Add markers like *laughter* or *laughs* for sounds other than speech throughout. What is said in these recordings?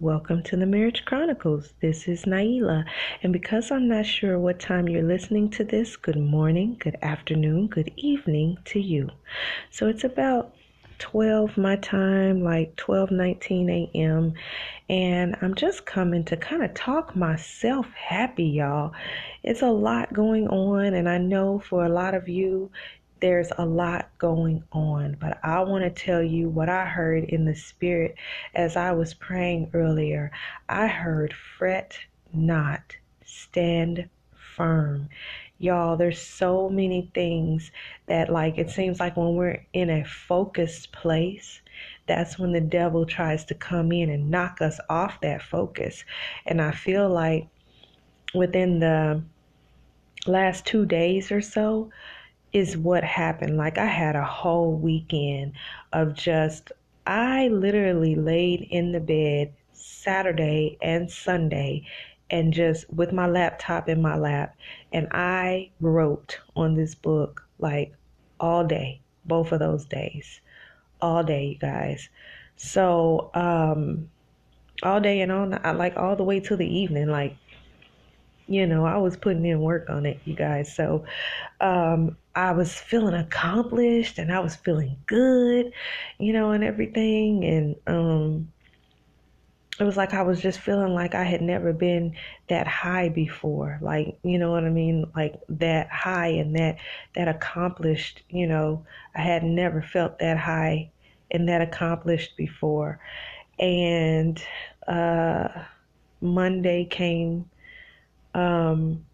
Welcome to the Marriage Chronicles. This is Nailah. And because I'm not sure what time you're listening to this, good morning, good afternoon, good evening to you. So it's about 12 my time, like 12:19 a.m. And I'm just coming to kind of talk myself happy, y'all. It's a lot going on and I know for a lot of you there's a lot going on, but I want to tell you what I heard in the spirit as I was praying earlier. I heard fret not, stand firm. Y'all, there's so many things that, like, it seems like when we're in a focused place, that's when the devil tries to come in and knock us off that focus. And I feel like within the last two days or so, is what happened. Like I had a whole weekend of just, I literally laid in the bed Saturday and Sunday and just with my laptop in my lap and I wrote on this book like all day, both of those days. All day, you guys. So, um all day and night, like all the way to the evening like you know, I was putting in work on it, you guys. So, um I was feeling accomplished and I was feeling good, you know, and everything. And um, it was like I was just feeling like I had never been that high before. Like, you know what I mean? Like that high and that that accomplished, you know, I had never felt that high and that accomplished before. And uh Monday came um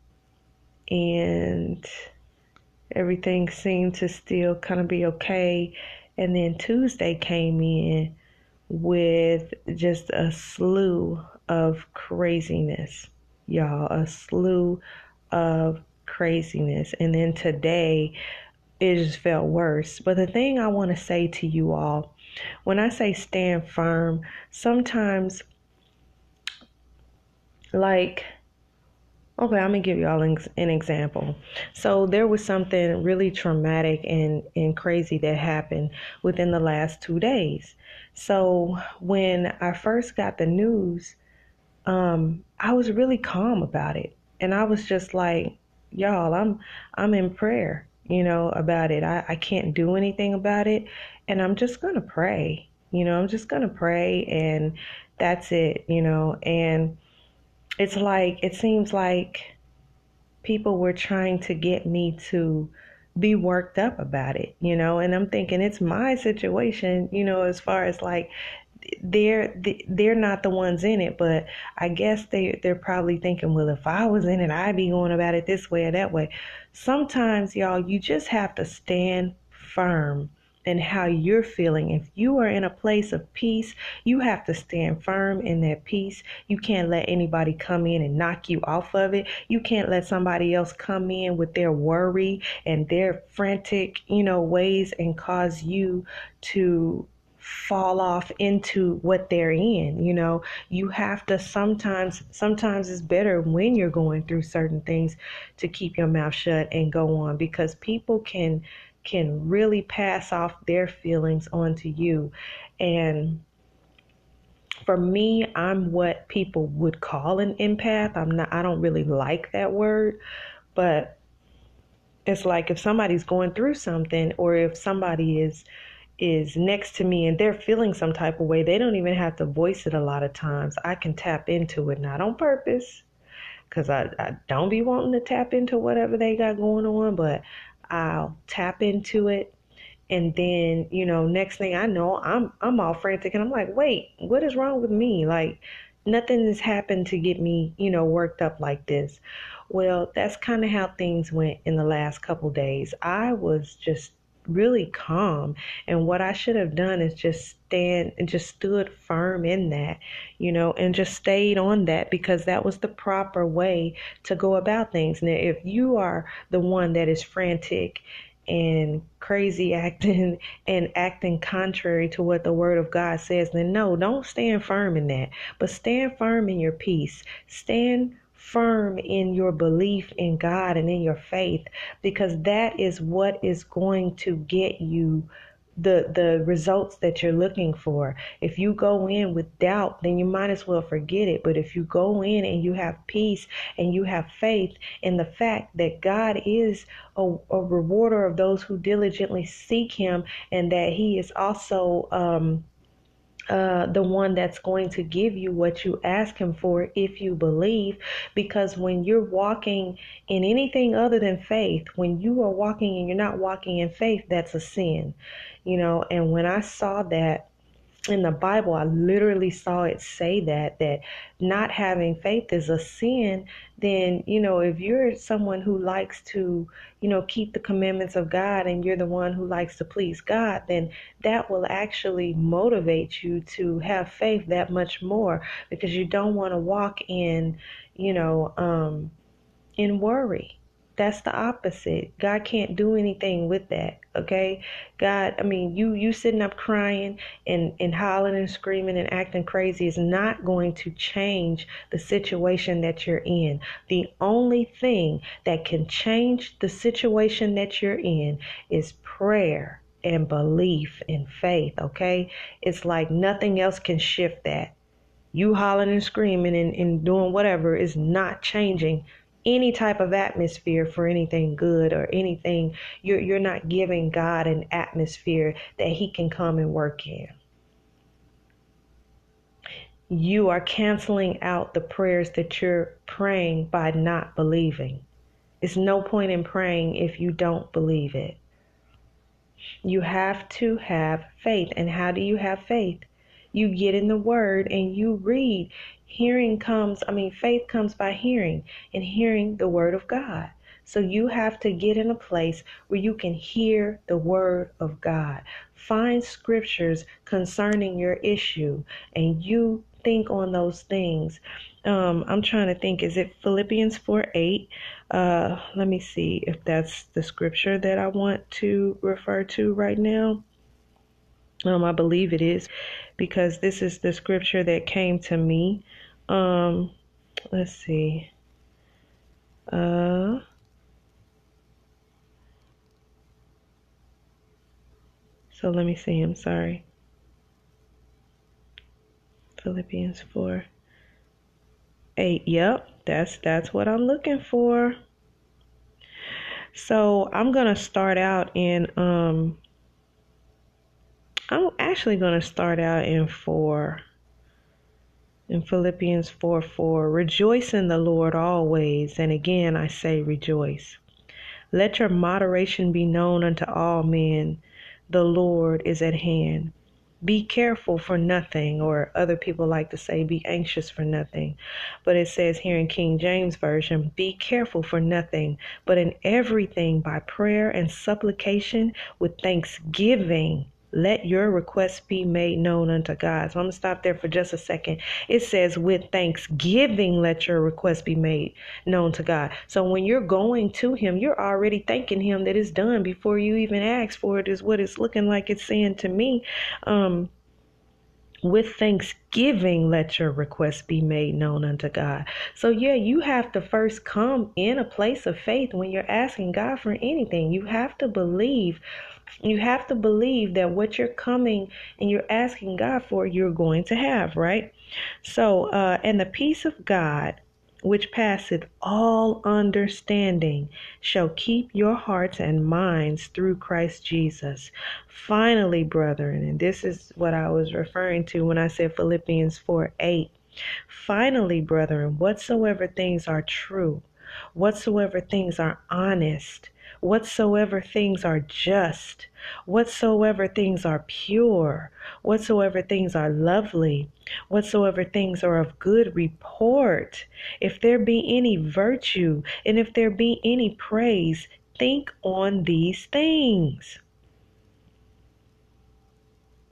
and everything seemed to still kind of be okay. And then Tuesday came in with just a slew of craziness, y'all, a slew of craziness. And then today, it just felt worse. But the thing I want to say to you all, when I say stand firm, sometimes, like, Okay, I'm gonna give y'all an example. So there was something really traumatic and, and crazy that happened within the last two days. So when I first got the news, um, I was really calm about it. And I was just like, y'all, I'm I'm in prayer, you know, about it. I, I can't do anything about it. And I'm just gonna pray. You know, I'm just gonna pray and that's it, you know, and it's like it seems like people were trying to get me to be worked up about it, you know, and I'm thinking it's my situation, you know, as far as like they're they're not the ones in it, but I guess they they're probably thinking, well, if I was in it, I'd be going about it this way or that way. Sometimes, y'all, you just have to stand firm and how you're feeling. If you are in a place of peace, you have to stand firm in that peace. You can't let anybody come in and knock you off of it. You can't let somebody else come in with their worry and their frantic, you know, ways and cause you to fall off into what they're in you know you have to sometimes sometimes it's better when you're going through certain things to keep your mouth shut and go on because people can can really pass off their feelings onto you. And for me, I'm what people would call an empath. I'm not I don't really like that word, but it's like if somebody's going through something or if somebody is is next to me and they're feeling some type of way, they don't even have to voice it a lot of times. I can tap into it, not on purpose, because I, I don't be wanting to tap into whatever they got going on, but I'll tap into it. And then you know next thing i know i'm i'm all frantic and i'm like wait what is wrong with me? Like nothing has happened to get me you know worked up like this. Well that's kind of how things went in the last couple days. I was just really calm. And what I should have done is just stand and just stood firm in that, you know, and just stayed on that because that was the proper way to go about things. Now, if you are the one that is frantic and crazy *laughs* acting and acting contrary to what the word of God says, then no, don't stand firm in that, but stand firm in your peace. Stand firm in your belief in God and in your faith because that is what is going to get you the the results that you're looking for. If you go in with doubt, then you might as well forget it. But if you go in and you have peace and you have faith in the fact that God is a, a rewarder of those who diligently seek Him, and that He is also um, uh, the one that's going to give you what you ask Him for if you believe. Because when you're walking in anything other than faith, when you are walking and you're not walking in faith, that's a sin. You know, and when I saw that, in the Bible, I literally saw it say that that not having faith is a sin. Then you know, if you're someone who likes to, you know, keep the commandments of God, and you're the one who likes to please God, then that will actually motivate you to have faith that much more because you don't want to walk in, you know, um, in worry. That's the opposite. God can't do anything with that. Okay. God, I mean, you you sitting up crying and, and hollering and screaming and acting crazy is not going to change the situation that you're in. The only thing that can change the situation that you're in is prayer and belief and faith. Okay. It's like nothing else can shift that. You hollering and screaming and, and doing whatever is not changing any type of atmosphere for anything good or anything. You're you're not giving God an atmosphere that he can come and work in. You are canceling out the prayers that you're praying by not believing. It's no point in praying if you don't believe it. You have to have faith. And how do you have faith? You get in the word and you read hearing comes, I mean, faith comes by hearing and hearing the word of God. So you have to get in a place where you can hear the word of God. Find scriptures concerning your issue and you think on those things. Um, I'm trying to think, is it Philippians 4 8? Uh, let me see if that's the scripture that I want to refer to right now. Um, I believe it is because this is the scripture that came to me. Um, let's see. Uh, so let me see. I'm sorry. Philippians 4 8. Yep, that's that's what I'm looking for. So I'm gonna start out in um I'm actually to start out in 4. In Philippians 4 4, rejoice in the Lord always. And again, I say rejoice. Let your moderation be known unto all men. The Lord is at hand. Be careful for nothing, or other people like to say, be anxious for nothing. But it says here in King James Version, be careful for nothing, but in everything by prayer and supplication with thanksgiving let your requests be made known unto God. So I'm going to stop there for just a second. It says, with thanksgiving, let your requests be made known to God. So when you're going to Him, you're already thanking Him that it's done before you even ask for it, is what it's looking like it's saying to me. Um, with thanksgiving let your requests be made known unto God. So yeah, you have to first come in a place of faith when you're asking God for anything. You have to believe you have to believe that what you're coming and you're asking God for, you're going to have, right? So, uh, and the peace of God, which passeth all understanding, shall keep your hearts and minds through Christ Jesus. Finally, brethren, and this is what I was referring to when I said Philippians 4 8. Finally, brethren, whatsoever things are true, whatsoever things are honest, whatsoever things are just, whatsoever things are pure, whatsoever things are lovely, whatsoever things are of good report, if there be any virtue, and if there be any praise, think on these things.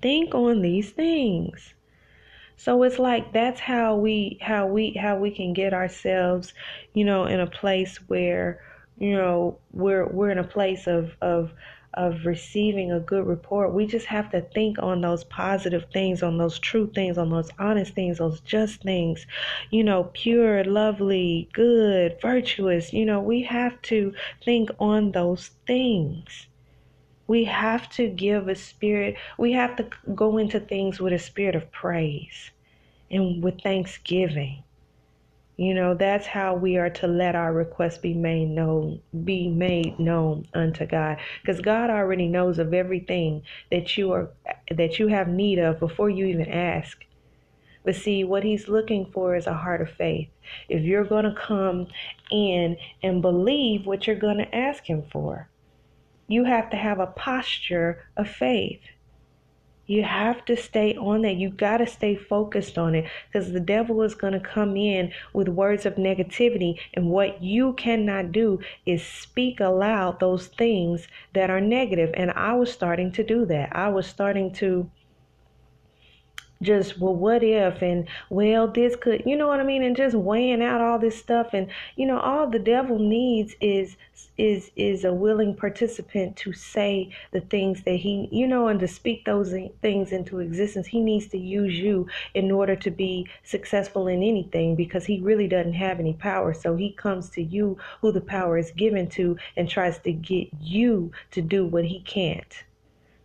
Think on these things. So it's like that's how we how we how we can get ourselves, you know, in a place where you know we're we're in a place of of of receiving a good report. We just have to think on those positive things on those true things on those honest things those just things. You know pure lovely good virtuous you know we have to think on those things. We have to give a spirit, we have to go into things with a spirit of praise and with thanksgiving. You know, that's how we are to let our requests be made known, be made known unto God. Because God already knows of everything that you are that you have need of before you even ask. But see, what he's looking for is a heart of faith. If you're to come in and believe what you're to ask him for, you have to have a posture of faith. You have to stay on that. You got to stay focused on it because the devil is going to come in with words of negativity. And what you cannot do is speak aloud those things that are negative. And I was starting to do that. I was starting to just well what if? And well this could you know what i mean? And just weighing out all this stuff. And you know all the devil needs is is is a willing participant to say the things that he you know and to speak those things into existence. He needs to use you in order to be successful in anything because he really doesn't have any power. So he comes to you who the power is given to and tries to get you to do what he can't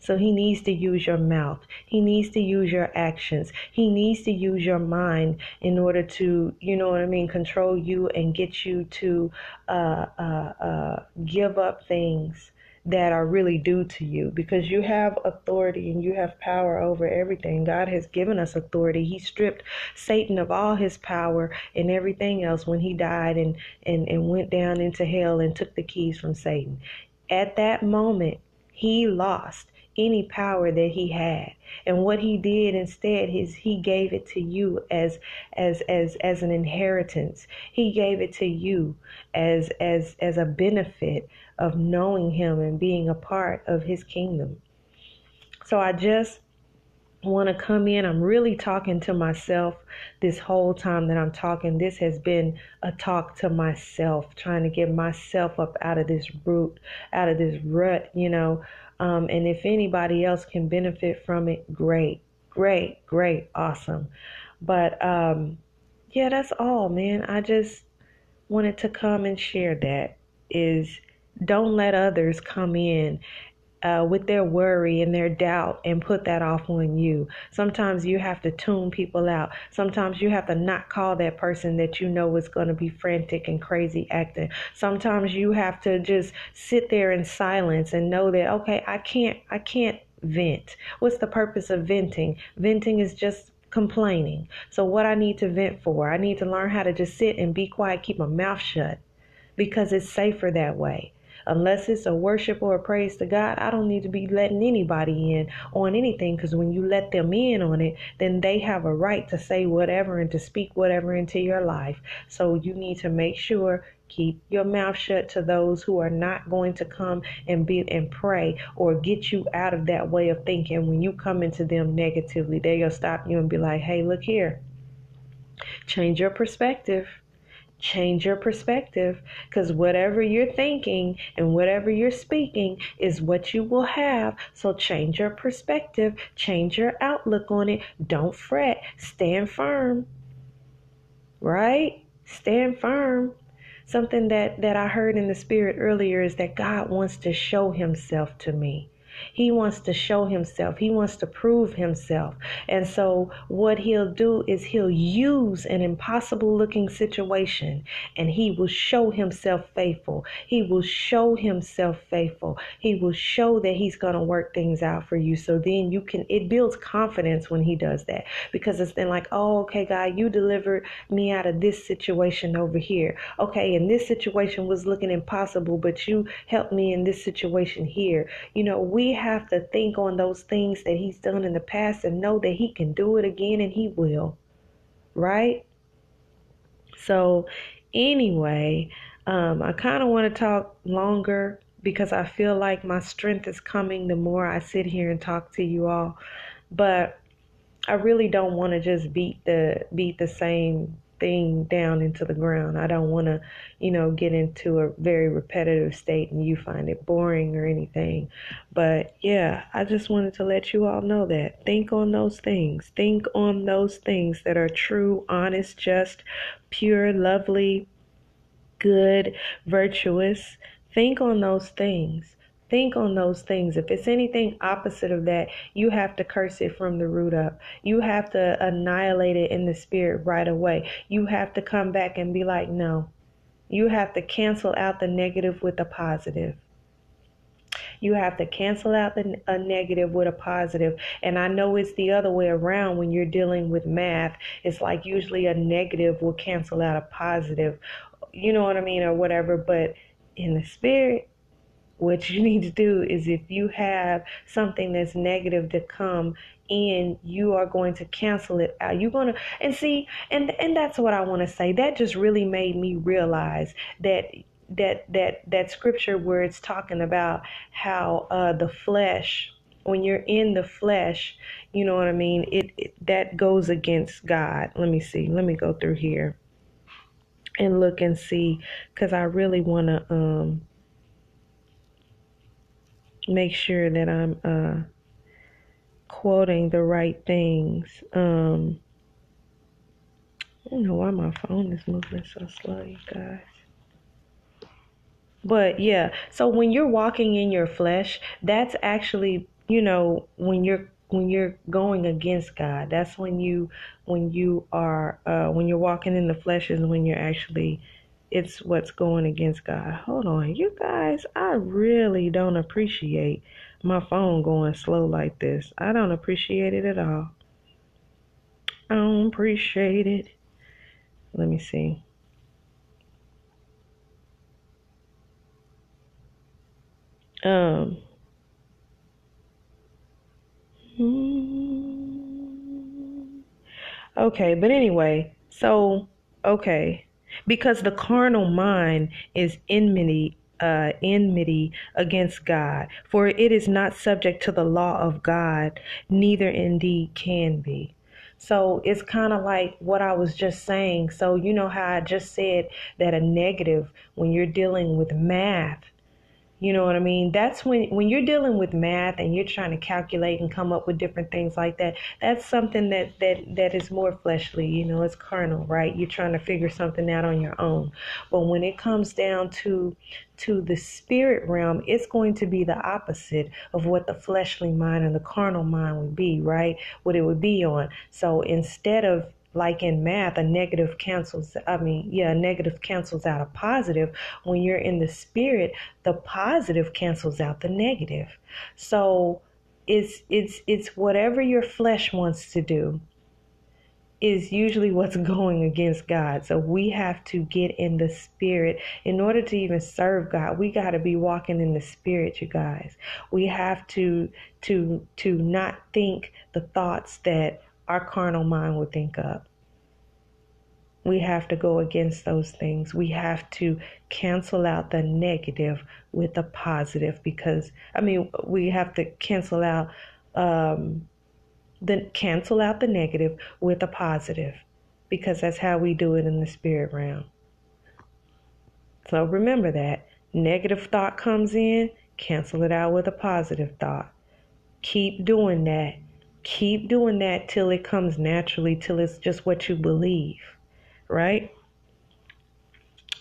so he needs to use your mouth. He needs to use your actions. He needs to use your mind in order to, you know what I mean, control you and get you to uh, uh, uh, give up things that are really due to you because you have authority and you have power over everything. God has given us authority. He stripped Satan of all his power and everything else when he died and, and, and went down into hell and took the keys from Satan. At that moment, he lost any power that he had. And what he did instead is he gave it to you as as as as an inheritance. He gave it to you as as as a benefit of knowing him and being a part of his kingdom. So i just want to come in i'm really talking to myself this whole time that i'm talking this has been a talk to myself trying to get myself up out of this root out of this rut you know um, and if anybody else can benefit from it, great, great, great, awesome. But um, yeah, that's all, man. I just wanted to come and share that is don't let others come in uh, with their worry and their doubt and put that off on you. Sometimes you have to tune people out. Sometimes you have to not call that person that you know is going to be frantic and crazy acting. Sometimes you have to just sit there in silence and know that okay, I can't I can't vent. What's the purpose of venting? Venting is just complaining. So what I need to vent for, I need to learn how to just sit and be quiet, keep my mouth shut because it's safer that way unless it's a worship or a praise to God, I don't need to be letting anybody in on anything because when you let them in on it, then they have a right to say whatever and to speak whatever into your life. So you need to make sure keep your mouth shut to those who are not going to come and be and pray or get you out of that way of thinking. When you come into them negatively they'll stop you and be like hey look here. Change your perspective change your perspective because whatever you're thinking and whatever you're speaking is what you will have. So change your perspective, change your outlook on it. Don't fret, stand firm. Right? Stand firm. Something that, that I heard in the spirit earlier is that God wants to show himself to me. He wants to show himself. He wants to prove himself. And so what he'll do is he'll use an impossible looking situation and he will show himself faithful. He will show himself faithful. He will show that he's going to work things out for you. So then you can, it builds confidence when he does that because it's then like, oh, okay, God, you delivered me out of this situation over here. Okay, and this situation was looking impossible, but you helped me in this situation here. You know, we we have to think on those things that He's done in the past and know that He can do it again and He will. Right? So, anyway, um, I kind of want to talk longer because I feel like my strength is coming the more I sit here and talk to you all. But I really don't want to just beat the beat the same thing down into the ground. I don't want to, you know, get into a very repetitive state and you find it boring or anything. But yeah, I just wanted to let you all know that. Think on those things. Think on those things that are true, honest, just, pure, lovely, good, virtuous. Think on those things. Think on those things. If it's anything opposite of that, you have to curse it from the root up. You have to annihilate it in the spirit right away. You have to come back and be like, no. You have to cancel out the negative with the positive. You have to cancel out the, a negative with a positive. And I know it's the other way around when you're dealing with math. It's like usually a negative will cancel out a positive. You know what I mean? Or whatever. But in the spirit, what you need to do is if you have something that's negative to come in you are going to cancel it. Out you're going to and see and and that's what i want to say. That just really made me realize that that that that scripture where it's talking about how uh, the flesh when you're in the flesh you know what i mean? It, it that goes against god. Let me see. Let me go through here and look and see because i really want to um make sure that i'm uh quoting the right things um I don't know why my phone is moving so slow, you guys. But yeah, so when you're walking in your flesh, that's actually, you know, when you're when you're going against God. That's when you when you are uh when you're walking in the flesh is when you're actually it's what's going against God. Hold on, you guys, I really don't appreciate my phone going slow like this. I don't appreciate it at all. I don't appreciate it. Let me see. Um. Okay, but anyway, so okay, because the carnal mind is enmity uh, enmity against God, for it is not subject to the law of God, neither indeed can be. So it's kind of like what I was just saying. So, you know how I just said that a negative, when you're dealing with math, you know what I mean? That's when when you're dealing with math and you're trying to calculate and come up with different things like that. That's something that that that is more fleshly, you know, it's carnal, right? You're trying to figure something out on your own. But when it comes down to to the spirit realm, it's going to be the opposite of what the fleshly mind and the carnal mind would be, right? What it would be on. So instead of like in math, a negative cancels, I mean, yeah, a negative cancels out a positive. When you're in the spirit, the positive cancels out the negative. So it's, it's, it's whatever your flesh wants to do is usually what's *laughs* going against God. So we have to get in the spirit in order to even serve God. We got to be walking in the spirit, you guys. We have to to to not think the thoughts that our carnal mind would think up. We have to go against those things. We have to cancel out the negative with the positive because, I mean, we have to cancel out, um, the, cancel out the negative with a positive because that's how we do it in the spirit realm. So remember that. Negative thought comes in, cancel it out with a positive thought. Keep doing that keep doing that till it comes naturally, till it's just what you believe, right?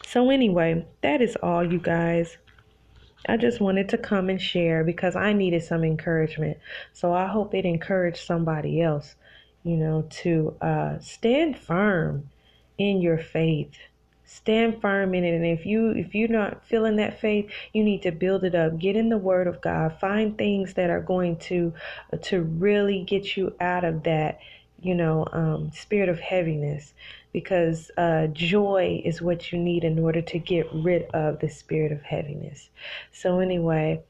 So, anyway, that is all, you guys. I just wanted to come and share because I needed some encouragement. So, I hope it encouraged somebody else, you know, to uh, stand firm in your faith stand firm in it and if you if you're not feeling that faith you need to build it up. Get in the word of god. Find things that are going to to really get you out of that you know um, spirit of heaviness because uh, joy is what you need in order to get rid of the spirit of heaviness. So anyway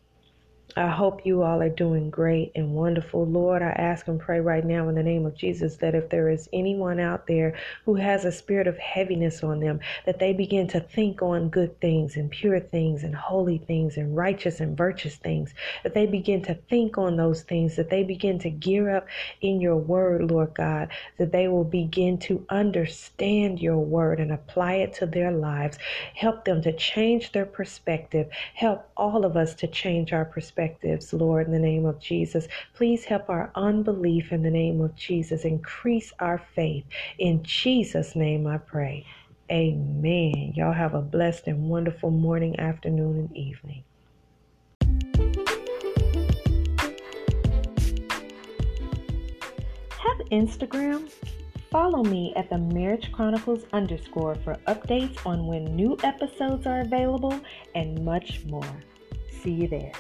I hope you all are doing great and wonderful. Lord, I ask and pray right now in the name of Jesus that if there is anyone out there who has a spirit of heaviness on them, that they begin to think on good things and pure things and holy things and righteous and virtuous things, that they begin to think on those things, that they begin to gear up in your word, Lord God, that they will begin to understand your word and apply it to their lives. Help them to change their perspective. Help all of us to change our perspective perspectives, Lord, in the name of Jesus. Please help our unbelief in the name of Jesus. Increase our faith. In Jesus' name I pray. Amen. Y'all have a blessed and wonderful morning, afternoon, and evening. Have Instagram? Follow me at the Marriage Chronicles underscore for updates on when new episodes are available and much more. See you there.